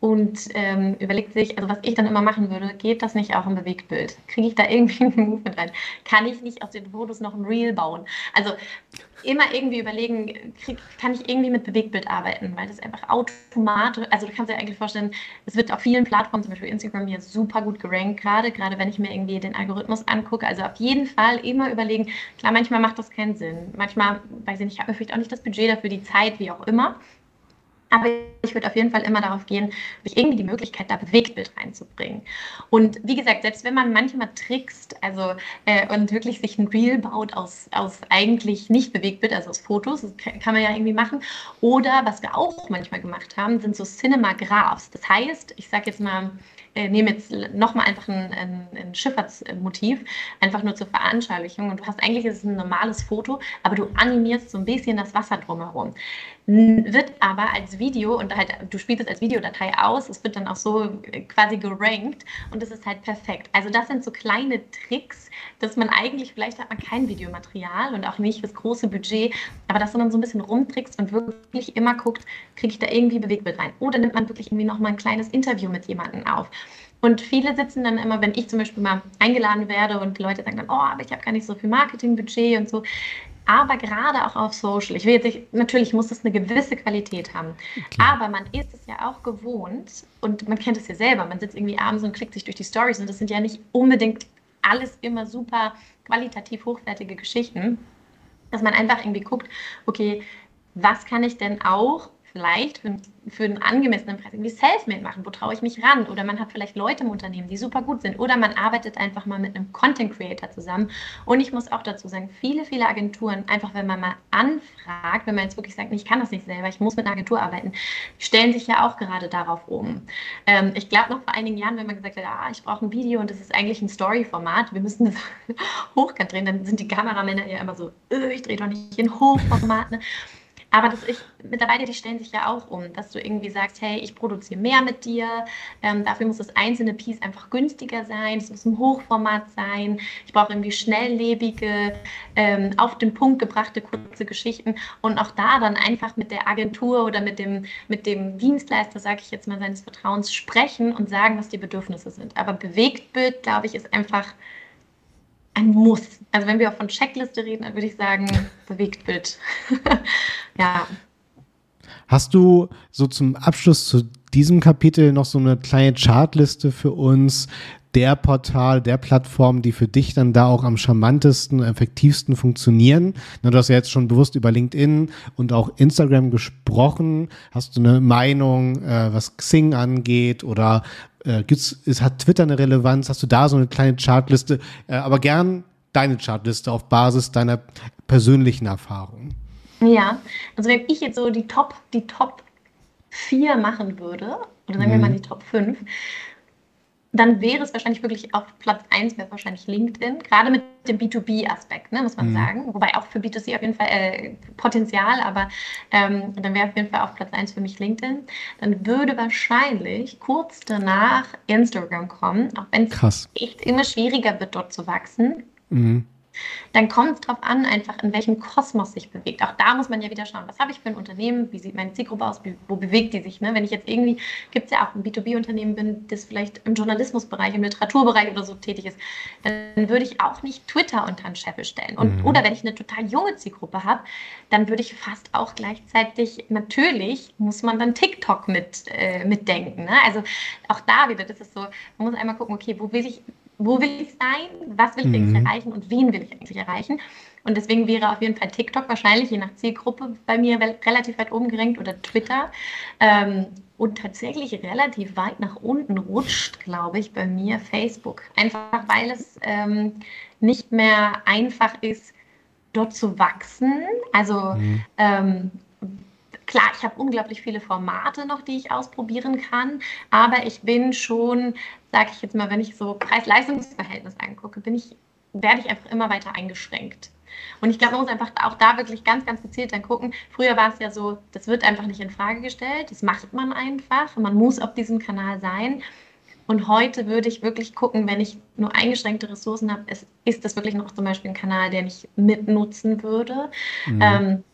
und ähm, überlegt sich, also was ich dann immer machen würde, geht das nicht auch im Bewegtbild? Kriege ich da irgendwie ein (laughs) Movement rein? Kann ich nicht aus den Fotos noch ein Reel bauen? Also immer irgendwie überlegen, krieg, kann ich irgendwie mit Bewegtbild arbeiten, weil das einfach automatisch, also du kannst dir eigentlich vorstellen, es wird auf vielen Plattformen, zum Beispiel Instagram hier super gut gerankt gerade, gerade wenn ich mir irgendwie den Algorithmus angucke. Also auf jeden Fall immer überlegen, klar, manchmal macht das keinen Sinn. Manchmal, weiß ich nicht, habe ich vielleicht auch nicht das Budget dafür, die Zeit, wie auch immer. Aber ich würde auf jeden Fall immer darauf gehen, ich irgendwie die Möglichkeit, da Bewegtbild reinzubringen. Und wie gesagt, selbst wenn man manchmal trickst, also äh, und wirklich sich ein Reel baut aus, aus eigentlich nicht Bewegtbild, also aus Fotos, das kann man ja irgendwie machen. Oder was wir auch manchmal gemacht haben, sind so Cinemagraphs. Das heißt, ich sage jetzt mal, äh, nehme jetzt nochmal einfach ein, ein, ein, Schifffahrtsmotiv, einfach nur zur Veranschaulichung. Und du hast eigentlich ist es ein normales Foto, aber du animierst so ein bisschen das Wasser drumherum. Wird aber als Video und halt, du spielst es als Videodatei aus, es wird dann auch so äh, quasi gerankt und es ist halt perfekt. Also das sind so kleine Tricks, dass man eigentlich, vielleicht hat man kein Videomaterial und auch nicht das große Budget, aber dass man so ein bisschen rumtrickst und wirklich immer guckt, kriege ich da irgendwie Bewegtbild rein. Oder nimmt man wirklich irgendwie nochmal ein kleines Interview mit jemandem auf. Und viele sitzen dann immer, wenn ich zum Beispiel mal eingeladen werde und die Leute sagen dann, oh, aber ich habe gar nicht so viel Marketingbudget und so. Aber gerade auch auf Social, ich will jetzt nicht, natürlich muss es eine gewisse Qualität haben, okay. aber man ist es ja auch gewohnt und man kennt es ja selber, man sitzt irgendwie abends und klickt sich durch die Stories und das sind ja nicht unbedingt alles immer super qualitativ hochwertige Geschichten. dass man einfach irgendwie guckt, okay, was kann ich denn auch vielleicht für, für einen angemessenen Preis irgendwie Selfmade machen, wo traue ich mich ran? Oder man hat vielleicht Leute im Unternehmen, die super gut sind. Oder man arbeitet einfach mal mit einem Content Creator zusammen. Und ich muss auch dazu sagen, viele, viele Agenturen, einfach wenn man mal anfragt, wenn man jetzt wirklich sagt, ich kann das nicht selber, ich muss mit einer Agentur arbeiten, stellen sich ja auch gerade darauf um. Ähm, ich glaube noch vor einigen Jahren, wenn man gesagt hat, ah, ich brauche ein Video und das ist eigentlich ein Story-Format, wir müssen das (laughs) hochkant drehen, dann sind die Kameramänner ja immer so, äh, ich drehe doch nicht in Hochformat. Ne? Aber das ich, mittlerweile, die stellen sich ja auch um, dass du irgendwie sagst, hey, ich produziere mehr mit dir, ähm, dafür muss das einzelne Piece einfach günstiger sein, es muss ein Hochformat sein, ich brauche irgendwie schnelllebige, ähm, auf den Punkt gebrachte kurze Geschichten und auch da dann einfach mit der Agentur oder mit dem, mit dem Dienstleister, sage ich jetzt mal, seines Vertrauens sprechen und sagen, was die Bedürfnisse sind. Aber Bewegtbild, glaube ich, ist einfach ein Muss. Also wenn wir auch von Checkliste reden, dann würde ich sagen, Bewegtbild. (laughs) ja. Hast du so zum Abschluss zu diesem Kapitel noch so eine kleine Chartliste für uns der Portal, der Plattform, die für dich dann da auch am charmantesten, effektivsten funktionieren? du hast ja jetzt schon bewusst über LinkedIn und auch Instagram gesprochen. Hast du eine Meinung, äh, was Xing angeht oder äh, gibt's, ist, hat Twitter eine Relevanz? Hast du da so eine kleine Chartliste? Äh, aber gern deine Chartliste auf Basis deiner persönlichen Erfahrungen. Ja, also wenn ich jetzt so die Top, die Top 4 machen würde, oder sagen wir mal mhm. die Top 5, dann wäre es wahrscheinlich wirklich auf Platz 1 wäre wahrscheinlich LinkedIn, gerade mit dem B2B-Aspekt, ne, muss man mhm. sagen. Wobei auch für B2C auf jeden Fall äh, Potenzial, aber ähm, dann wäre auf jeden Fall auf Platz 1 für mich LinkedIn. Dann würde wahrscheinlich kurz danach Instagram kommen, auch wenn es echt immer schwieriger wird, dort zu wachsen. Mhm dann kommt es darauf an, einfach in welchem Kosmos sich bewegt. Auch da muss man ja wieder schauen, was habe ich für ein Unternehmen, wie sieht meine Zielgruppe aus, wo bewegt die sich. Ne? Wenn ich jetzt irgendwie, gibt es ja auch ein B2B-Unternehmen bin, das vielleicht im Journalismusbereich, im Literaturbereich oder so tätig ist, dann würde ich auch nicht Twitter unter den Scheffel stellen. Und, mhm. Oder wenn ich eine total junge Zielgruppe habe, dann würde ich fast auch gleichzeitig, natürlich muss man dann TikTok mit, äh, mitdenken. Ne? Also auch da wieder, das ist so, man muss einmal gucken, okay, wo will ich wo will ich sein, was will ich mhm. eigentlich erreichen und wen will ich eigentlich erreichen. Und deswegen wäre auf jeden Fall TikTok wahrscheinlich, je nach Zielgruppe, bei mir relativ weit oben gerankt oder Twitter. Ähm, und tatsächlich relativ weit nach unten rutscht, glaube ich, bei mir Facebook. Einfach weil es ähm, nicht mehr einfach ist, dort zu wachsen. Also mhm. ähm, Klar, ich habe unglaublich viele Formate noch, die ich ausprobieren kann, aber ich bin schon, sage ich jetzt mal, wenn ich so Preis-Leistungs-Verhältnis angucke, bin ich, werde ich einfach immer weiter eingeschränkt. Und ich glaube, man muss einfach auch da wirklich ganz, ganz gezielt dann gucken. Früher war es ja so, das wird einfach nicht in Frage gestellt, das macht man einfach. Man muss auf diesem Kanal sein. Und heute würde ich wirklich gucken, wenn ich nur eingeschränkte Ressourcen habe, ist, ist das wirklich noch zum Beispiel ein Kanal, den ich mitnutzen würde. Mhm. Ähm,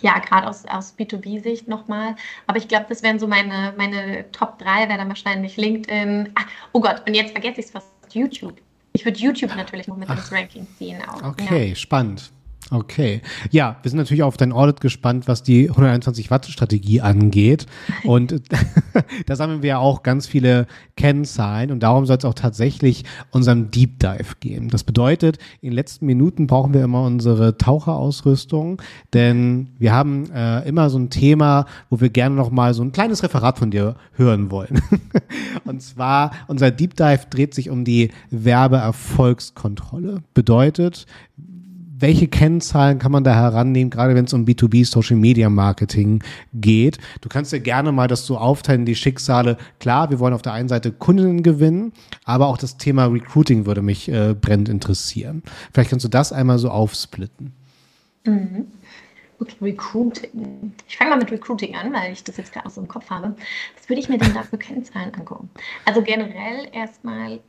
ja, gerade aus, aus B2B-Sicht nochmal. Aber ich glaube, das wären so meine, meine Top 3, wäre dann wahrscheinlich LinkedIn. Ah, oh Gott, und jetzt vergesse ich es fast, YouTube. Ich würde YouTube natürlich noch mit Ach, ins Ranking ziehen. Auch. Okay, ja. spannend. Okay. Ja, wir sind natürlich auf dein Audit gespannt, was die 121 Watt Strategie angeht. Und (laughs) da sammeln wir ja auch ganz viele Kennzahlen und darum soll es auch tatsächlich unserem Deep Dive gehen. Das bedeutet, in den letzten Minuten brauchen wir immer unsere Taucherausrüstung, denn wir haben äh, immer so ein Thema, wo wir gerne noch mal so ein kleines Referat von dir hören wollen. (laughs) und zwar unser Deep Dive dreht sich um die Werbeerfolgskontrolle. Bedeutet, welche Kennzahlen kann man da herannehmen, gerade wenn es um B2B Social Media Marketing geht? Du kannst ja gerne mal das so aufteilen, die Schicksale. Klar, wir wollen auf der einen Seite Kundinnen gewinnen, aber auch das Thema Recruiting würde mich äh, brennend interessieren. Vielleicht kannst du das einmal so aufsplitten. Mhm. Recruiting. Ich fange mal mit Recruiting an, weil ich das jetzt gerade so im Kopf habe. Was würde ich mir denn da für Kennzahlen angucken? Also generell erstmal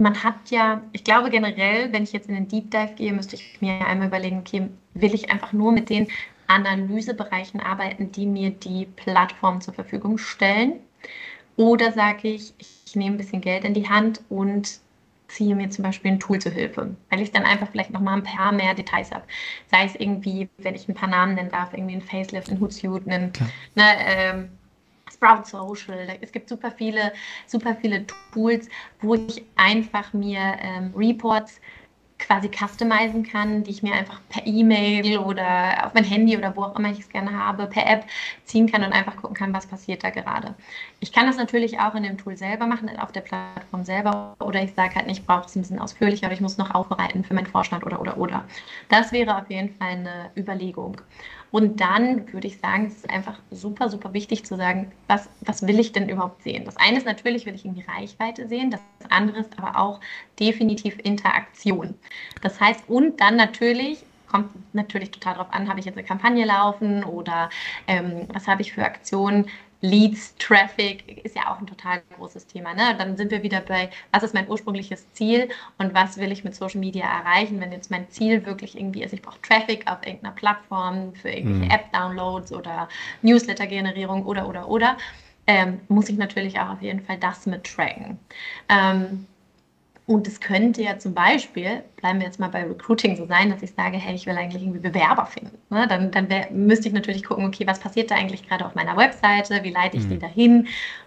man hat ja, ich glaube generell, wenn ich jetzt in den Deep Dive gehe, müsste ich mir einmal überlegen, okay, will ich einfach nur mit den Analysebereichen arbeiten, die mir die Plattform zur Verfügung stellen? Oder sage ich, ich nehme ein bisschen Geld in die Hand und ziehe mir zum Beispiel ein Tool zur Hilfe, weil ich dann einfach vielleicht noch mal ein paar mehr Details habe. Sei es irgendwie, wenn ich ein paar Namen nennen darf, irgendwie ein Facelift, ein Hootsuite, ein, ne, ähm, Sprout Social, es gibt super viele, super viele Tools, wo ich einfach mir ähm, Reports quasi customizen kann, die ich mir einfach per E-Mail oder auf mein Handy oder wo auch immer ich es gerne habe, per App ziehen kann und einfach gucken kann, was passiert da gerade. Ich kann das natürlich auch in dem Tool selber machen, auf der Plattform selber oder ich sage halt ich brauche es ein bisschen ausführlicher, aber ich muss noch aufbereiten für meinen Vorstand oder oder oder. Das wäre auf jeden Fall eine Überlegung. Und dann würde ich sagen, es ist einfach super, super wichtig zu sagen, was, was will ich denn überhaupt sehen? Das eine ist natürlich, will ich irgendwie Reichweite sehen, das andere ist aber auch definitiv Interaktion. Das heißt, und dann natürlich, kommt natürlich total darauf an, habe ich jetzt eine Kampagne laufen oder ähm, was habe ich für Aktionen, Leads, Traffic ist ja auch ein total großes Thema. Ne? Dann sind wir wieder bei, was ist mein ursprüngliches Ziel und was will ich mit Social Media erreichen, wenn jetzt mein Ziel wirklich irgendwie ist, ich brauche Traffic auf irgendeiner Plattform für irgendwelche mhm. App-Downloads oder Newsletter-Generierung oder, oder, oder, ähm, muss ich natürlich auch auf jeden Fall das mit tracken. Ähm, und es könnte ja zum Beispiel, bleiben wir jetzt mal bei Recruiting so sein, dass ich sage, hey, ich will eigentlich irgendwie Bewerber finden. Ne? Dann, dann wär, müsste ich natürlich gucken, okay, was passiert da eigentlich gerade auf meiner Webseite? Wie leite ich mhm. die dahin?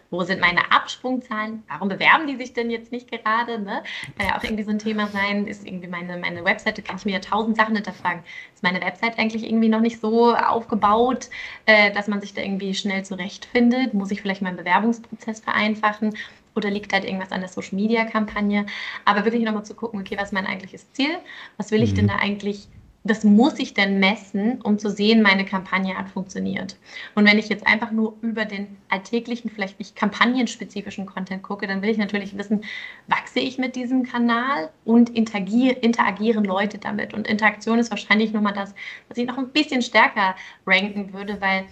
Wo sind meine Absprungzahlen? Warum bewerben die sich denn jetzt nicht gerade? Ne? Kann ja auch irgendwie so ein Thema sein. Ist irgendwie meine, meine Webseite, kann ich mir ja tausend Sachen hinterfragen. Ist meine Website eigentlich irgendwie noch nicht so aufgebaut, äh, dass man sich da irgendwie schnell zurechtfindet? Muss ich vielleicht meinen Bewerbungsprozess vereinfachen? Oder liegt halt irgendwas an der Social Media Kampagne. Aber wirklich nochmal zu gucken, okay, was ist mein eigentliches Ziel? Was will ich mhm. denn da eigentlich? Das muss ich denn messen, um zu sehen, meine Kampagne hat funktioniert. Und wenn ich jetzt einfach nur über den alltäglichen, vielleicht nicht kampagnenspezifischen Content gucke, dann will ich natürlich wissen, wachse ich mit diesem Kanal und interagier, interagieren Leute damit. Und Interaktion ist wahrscheinlich nochmal das, was ich noch ein bisschen stärker ranken würde, weil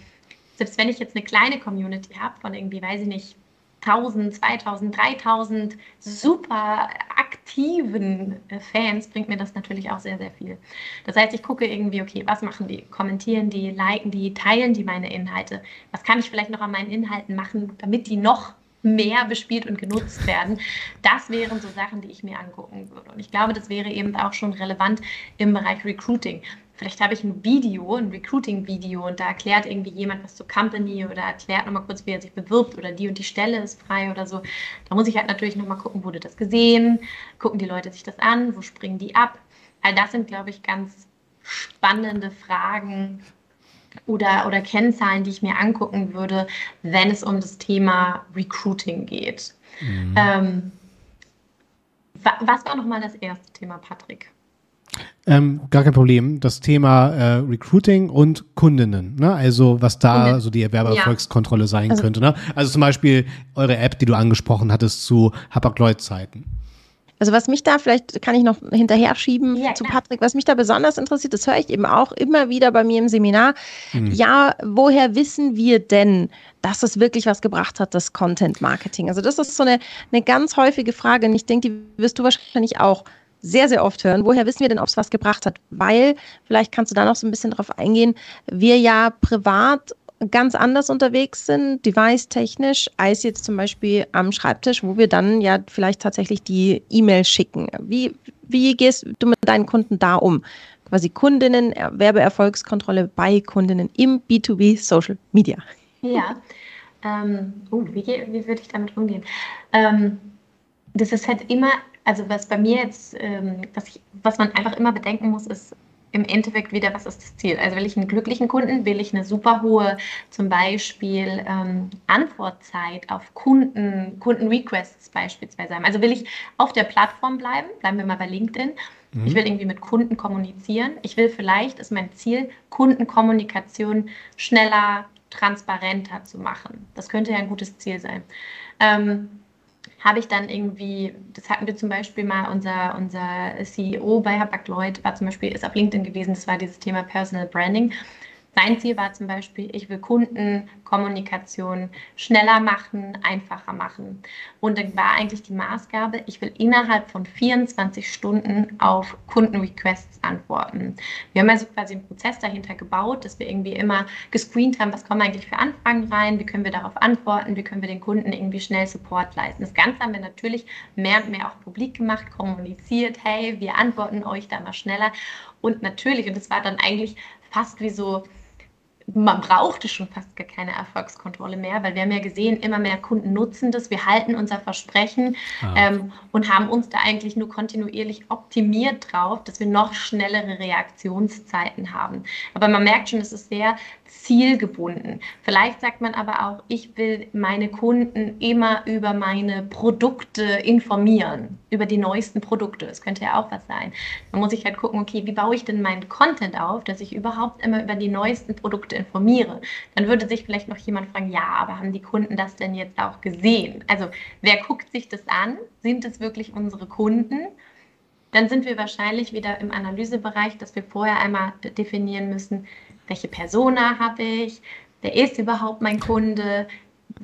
selbst wenn ich jetzt eine kleine Community habe von irgendwie, weiß ich nicht, 1000, 2000, 3000 super aktiven Fans bringt mir das natürlich auch sehr, sehr viel. Das heißt, ich gucke irgendwie, okay, was machen die? Kommentieren die, liken die, teilen die meine Inhalte? Was kann ich vielleicht noch an meinen Inhalten machen, damit die noch mehr bespielt und genutzt werden. Das wären so Sachen, die ich mir angucken würde. Und ich glaube, das wäre eben auch schon relevant im Bereich Recruiting vielleicht habe ich ein Video, ein Recruiting-Video und da erklärt irgendwie jemand was zur Company oder erklärt nochmal kurz, wie er sich bewirbt oder die und die Stelle ist frei oder so. Da muss ich halt natürlich nochmal gucken, wurde das gesehen, gucken die Leute sich das an, wo springen die ab. All das sind, glaube ich, ganz spannende Fragen oder, oder Kennzahlen, die ich mir angucken würde, wenn es um das Thema Recruiting geht. Mhm. Ähm, was war nochmal das erste Thema, Patrick? Ähm, gar kein Problem. Das Thema äh, Recruiting und Kundinnen, ne? also was da so die Erwerbererfolgskontrolle sein also, könnte. Ne? Also zum Beispiel eure App, die du angesprochen hattest zu Hapag-Lloyd-Zeiten. Also was mich da, vielleicht kann ich noch hinterher schieben ja, zu Patrick, was mich da besonders interessiert, das höre ich eben auch immer wieder bei mir im Seminar. Mhm. Ja, woher wissen wir denn, dass es wirklich was gebracht hat, das Content Marketing? Also das ist so eine, eine ganz häufige Frage und ich denke, die wirst du wahrscheinlich auch sehr, sehr oft hören. Woher wissen wir denn, ob es was gebracht hat? Weil, vielleicht kannst du da noch so ein bisschen drauf eingehen, wir ja privat ganz anders unterwegs sind, device-technisch, als jetzt zum Beispiel am Schreibtisch, wo wir dann ja vielleicht tatsächlich die E-Mail schicken. Wie, wie gehst du mit deinen Kunden da um? Quasi Kundinnen, Werbeerfolgskontrolle bei Kundinnen im B2B Social Media. Ja, ähm, uh, wie, wie würde ich damit umgehen? Ähm, das ist halt immer also was bei mir jetzt, ähm, was, ich, was man einfach immer bedenken muss, ist im Endeffekt wieder, was ist das Ziel? Also will ich einen glücklichen Kunden, will ich eine super hohe zum Beispiel ähm, Antwortzeit auf Kunden, Kundenrequests beispielsweise haben. Also will ich auf der Plattform bleiben, bleiben wir mal bei LinkedIn. Mhm. Ich will irgendwie mit Kunden kommunizieren. Ich will vielleicht, ist mein Ziel, Kundenkommunikation schneller, transparenter zu machen. Das könnte ja ein gutes Ziel sein. Ähm, habe ich dann irgendwie, das hatten wir zum Beispiel mal, unser, unser CEO bei Habak Lloyd war zum Beispiel, ist auf LinkedIn gewesen, das war dieses Thema Personal Branding. Sein Ziel war zum Beispiel, ich will Kundenkommunikation schneller machen, einfacher machen. Und dann war eigentlich die Maßgabe, ich will innerhalb von 24 Stunden auf Kundenrequests antworten. Wir haben also quasi einen Prozess dahinter gebaut, dass wir irgendwie immer gescreent haben, was kommen eigentlich für Anfragen rein, wie können wir darauf antworten, wie können wir den Kunden irgendwie schnell Support leisten. Das Ganze haben wir natürlich mehr und mehr auch publik gemacht, kommuniziert, hey, wir antworten euch da mal schneller. Und natürlich, und das war dann eigentlich fast wie so, man brauchte schon fast gar keine Erfolgskontrolle mehr, weil wir haben ja gesehen, immer mehr Kunden nutzen das, wir halten unser Versprechen ah. ähm, und haben uns da eigentlich nur kontinuierlich optimiert drauf, dass wir noch schnellere Reaktionszeiten haben. Aber man merkt schon, es ist sehr zielgebunden. Vielleicht sagt man aber auch, ich will meine Kunden immer über meine Produkte informieren, über die neuesten Produkte. Das könnte ja auch was sein. Man muss sich halt gucken, okay, wie baue ich denn meinen Content auf, dass ich überhaupt immer über die neuesten Produkte informiere. Dann würde sich vielleicht noch jemand fragen, ja, aber haben die Kunden das denn jetzt auch gesehen? Also wer guckt sich das an? Sind es wirklich unsere Kunden? Dann sind wir wahrscheinlich wieder im Analysebereich, dass wir vorher einmal definieren müssen, welche Persona habe ich, wer ist überhaupt mein Kunde,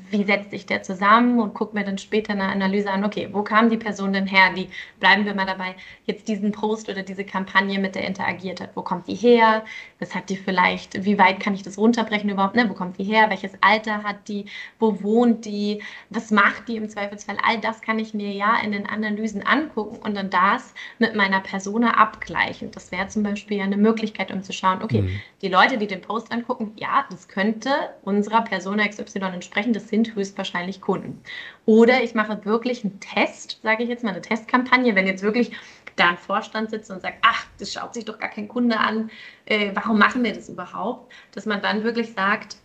wie setzt sich der zusammen und guckt mir dann später eine Analyse an, okay, wo kam die Person denn her, die, bleiben wir mal dabei, jetzt diesen Post oder diese Kampagne mit der interagiert hat, wo kommt die her, was hat die vielleicht, wie weit kann ich das runterbrechen überhaupt, ne? wo kommt die her, welches Alter hat die, wo wohnt die, was macht die im Zweifelsfall, all das kann ich mir ja in den Analysen angucken und dann das mit meiner Persona abgleichen. Das wäre zum Beispiel eine Möglichkeit, um zu schauen, okay, mhm. die Leute, die den Post angucken, ja, das könnte unserer Persona XY entsprechen, das sind höchstwahrscheinlich Kunden. Oder ich mache wirklich einen Test, sage ich jetzt mal, eine Testkampagne, wenn jetzt wirklich da ein Vorstand sitzt und sagt, ach, das schaut sich doch gar kein Kunde an, äh, warum machen wir das überhaupt? Dass man dann wirklich sagt,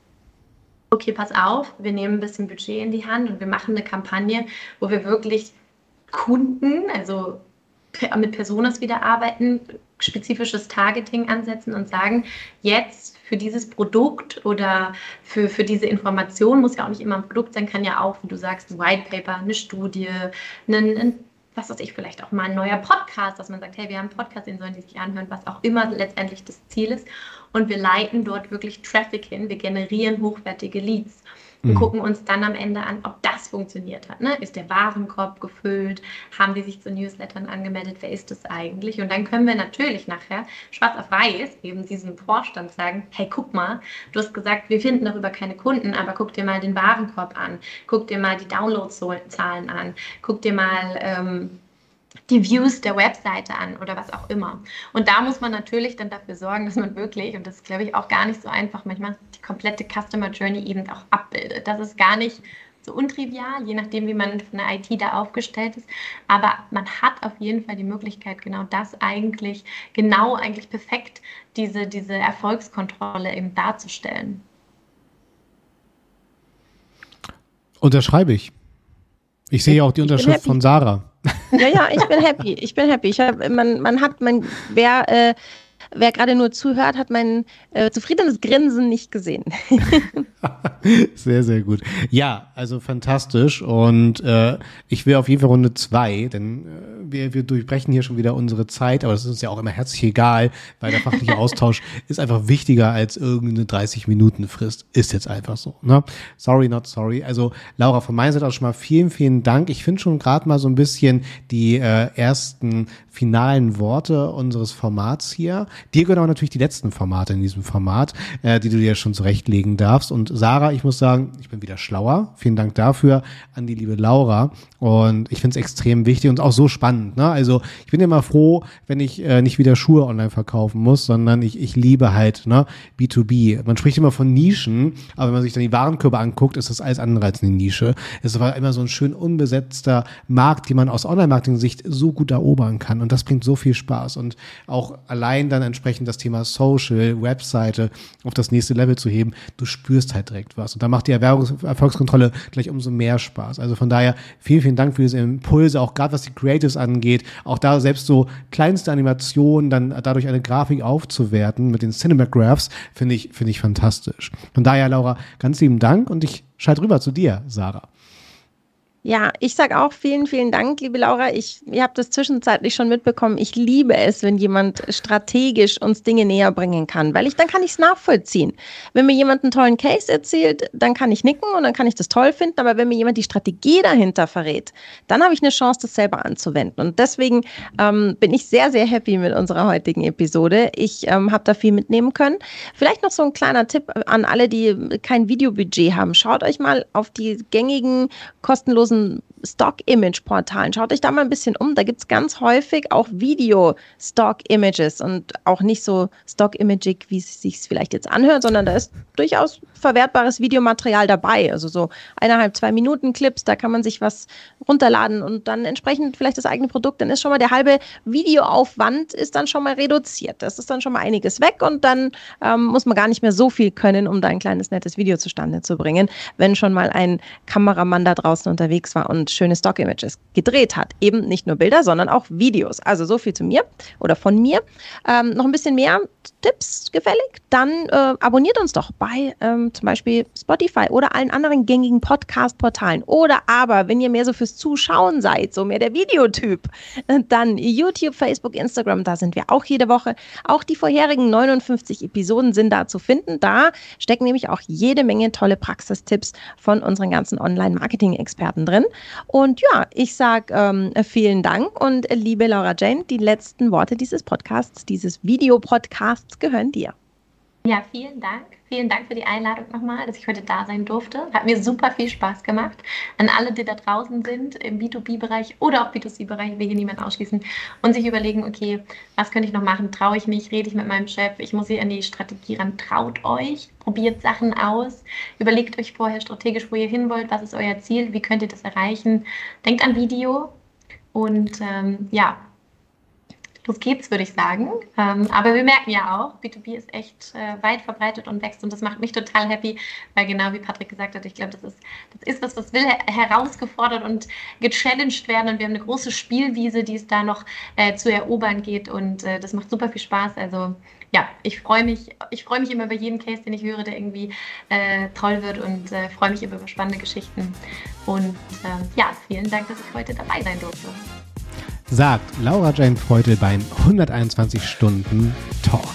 okay, pass auf, wir nehmen ein bisschen Budget in die Hand und wir machen eine Kampagne, wo wir wirklich Kunden, also mit Personas wieder arbeiten, spezifisches Targeting ansetzen und sagen, jetzt für dieses Produkt oder für, für diese Information, muss ja auch nicht immer ein Produkt sein, kann ja auch, wie du sagst, ein White Paper, eine Studie, ein, ein was weiß ich, vielleicht auch mal ein neuer Podcast, dass man sagt, hey, wir haben einen Podcast, den sollen die sich anhören, was auch immer letztendlich das Ziel ist. Und wir leiten dort wirklich Traffic hin, wir generieren hochwertige Leads und mhm. gucken uns dann am Ende an, ob das funktioniert hat. Ne? Ist der Warenkorb gefüllt? Haben die sich zu Newslettern angemeldet? Wer ist das eigentlich? Und dann können wir natürlich nachher schwarz auf weiß eben diesem Vorstand sagen, hey, guck mal, du hast gesagt, wir finden darüber keine Kunden, aber guck dir mal den Warenkorb an, guck dir mal die Downloadzahlen an, guck dir mal... Ähm, die Views der Webseite an oder was auch immer. Und da muss man natürlich dann dafür sorgen, dass man wirklich, und das ist, glaube ich, auch gar nicht so einfach, manchmal die komplette Customer Journey eben auch abbildet. Das ist gar nicht so untrivial, je nachdem, wie man von der IT da aufgestellt ist. Aber man hat auf jeden Fall die Möglichkeit, genau das eigentlich, genau eigentlich perfekt, diese, diese Erfolgskontrolle eben darzustellen. Unterschreibe ich. Ich sehe auch die Unterschrift von Sarah. Ja, ja, ich bin happy. Ich bin happy. Ich hab, man, man hat, man, wer, äh, wer gerade nur zuhört, hat mein äh, zufriedenes Grinsen nicht gesehen. (laughs) sehr, sehr gut. Ja, also fantastisch. Und äh, ich will auf jeden Fall Runde zwei, denn äh, wir, wir durchbrechen hier schon wieder unsere Zeit, aber das ist uns ja auch immer herzlich egal, weil der fachliche Austausch (laughs) ist einfach wichtiger als irgendeine 30-Minuten-Frist. Ist jetzt einfach so. Ne? Sorry, not sorry. Also Laura, von meiner Seite auch schon mal vielen, vielen Dank. Ich finde schon gerade mal so ein bisschen die äh, ersten finalen Worte unseres Formats hier. Dir gehören aber natürlich die letzten Formate in diesem Format, äh, die du dir schon zurechtlegen darfst. Und Sarah, ich muss sagen, ich bin wieder schlauer. Vielen Dank dafür an die liebe Laura. Und ich finde es extrem wichtig und auch so spannend. Ne? Also ich bin immer froh, wenn ich äh, nicht wieder Schuhe online verkaufen muss, sondern ich, ich liebe halt ne, B2B. Man spricht immer von Nischen, aber wenn man sich dann die Warenkörbe anguckt, ist das alles andere als eine Nische. Es war immer so ein schön unbesetzter Markt, den man aus Online-Marketing-Sicht so gut erobern kann. Und das bringt so viel Spaß. Und auch allein dann entsprechend das Thema Social, Webseite auf das nächste Level zu heben, du spürst halt direkt was. Und da macht die Erwerbungserfolgskontrolle gleich umso mehr Spaß. Also von daher vielen, vielen Dank für diese Impulse, auch gerade was die Creatives angeht. Auch da selbst so kleinste Animationen dann dadurch eine Grafik aufzuwerten mit den Cinemagraphs, finde ich, finde ich fantastisch. Von daher, Laura, ganz lieben Dank und ich schalte rüber zu dir, Sarah. Ja, ich sage auch vielen, vielen Dank, liebe Laura. Ich, ihr habt das zwischenzeitlich schon mitbekommen. Ich liebe es, wenn jemand strategisch uns Dinge näher bringen kann, weil ich dann kann ich es nachvollziehen. Wenn mir jemand einen tollen Case erzählt, dann kann ich nicken und dann kann ich das toll finden. Aber wenn mir jemand die Strategie dahinter verrät, dann habe ich eine Chance, das selber anzuwenden. Und deswegen ähm, bin ich sehr, sehr happy mit unserer heutigen Episode. Ich ähm, habe da viel mitnehmen können. Vielleicht noch so ein kleiner Tipp an alle, die kein Videobudget haben. Schaut euch mal auf die gängigen kostenlosen kostenlosen Stock-Image-Portalen. Schaut euch da mal ein bisschen um. Da gibt es ganz häufig auch Video-Stock-Images und auch nicht so stock-imagig, wie es sich vielleicht jetzt anhört, sondern da ist durchaus verwertbares Videomaterial dabei. Also so eineinhalb, zwei Minuten Clips, da kann man sich was runterladen und dann entsprechend vielleicht das eigene Produkt. Dann ist schon mal der halbe Videoaufwand ist dann schon mal reduziert. Das ist dann schon mal einiges weg und dann ähm, muss man gar nicht mehr so viel können, um da ein kleines nettes Video zustande zu bringen, wenn schon mal ein Kameramann da draußen unterwegs war und schöne Stock-Images gedreht hat. Eben nicht nur Bilder, sondern auch Videos. Also so viel zu mir oder von mir. Ähm, noch ein bisschen mehr Tipps gefällig? Dann äh, abonniert uns doch bei ähm, zum Beispiel Spotify oder allen anderen gängigen Podcast-Portalen. Oder aber, wenn ihr mehr so fürs Zuschauen seid, so mehr der Videotyp, äh, dann YouTube, Facebook, Instagram, da sind wir auch jede Woche. Auch die vorherigen 59 Episoden sind da zu finden. Da stecken nämlich auch jede Menge tolle Praxistipps von unseren ganzen Online-Marketing-Experten drin. Und ja, ich sage ähm, vielen Dank und liebe Laura Jane, die letzten Worte dieses Podcasts, dieses Videopodcasts gehören dir. Ja, vielen Dank. Vielen Dank für die Einladung nochmal, dass ich heute da sein durfte. Hat mir super viel Spaß gemacht. An alle, die da draußen sind, im B2B-Bereich oder auch B2C-Bereich, will hier niemand ausschließen und sich überlegen, okay, was könnte ich noch machen? Traue ich mich? Rede ich mit meinem Chef? Ich muss hier an die Strategie ran. Traut euch, probiert Sachen aus, überlegt euch vorher strategisch, wo ihr hin wollt, was ist euer Ziel, wie könnt ihr das erreichen. Denkt an Video und ähm, ja, los geht's, würde ich sagen. Ähm, aber wir merken ja auch, B2B ist echt äh, weit verbreitet und wächst und das macht mich total happy, weil genau wie Patrick gesagt hat, ich glaube, das ist, das ist was, was will herausgefordert und gechallenged werden und wir haben eine große Spielwiese, die es da noch äh, zu erobern geht und äh, das macht super viel Spaß. Also ja, ich freue mich, ich freue mich immer über jeden Case, den ich höre, der irgendwie äh, toll wird und äh, freue mich immer über spannende Geschichten. Und äh, ja, vielen Dank, dass ich heute dabei sein durfte sagt Laura Jane Freutel beim 121 Stunden Talk.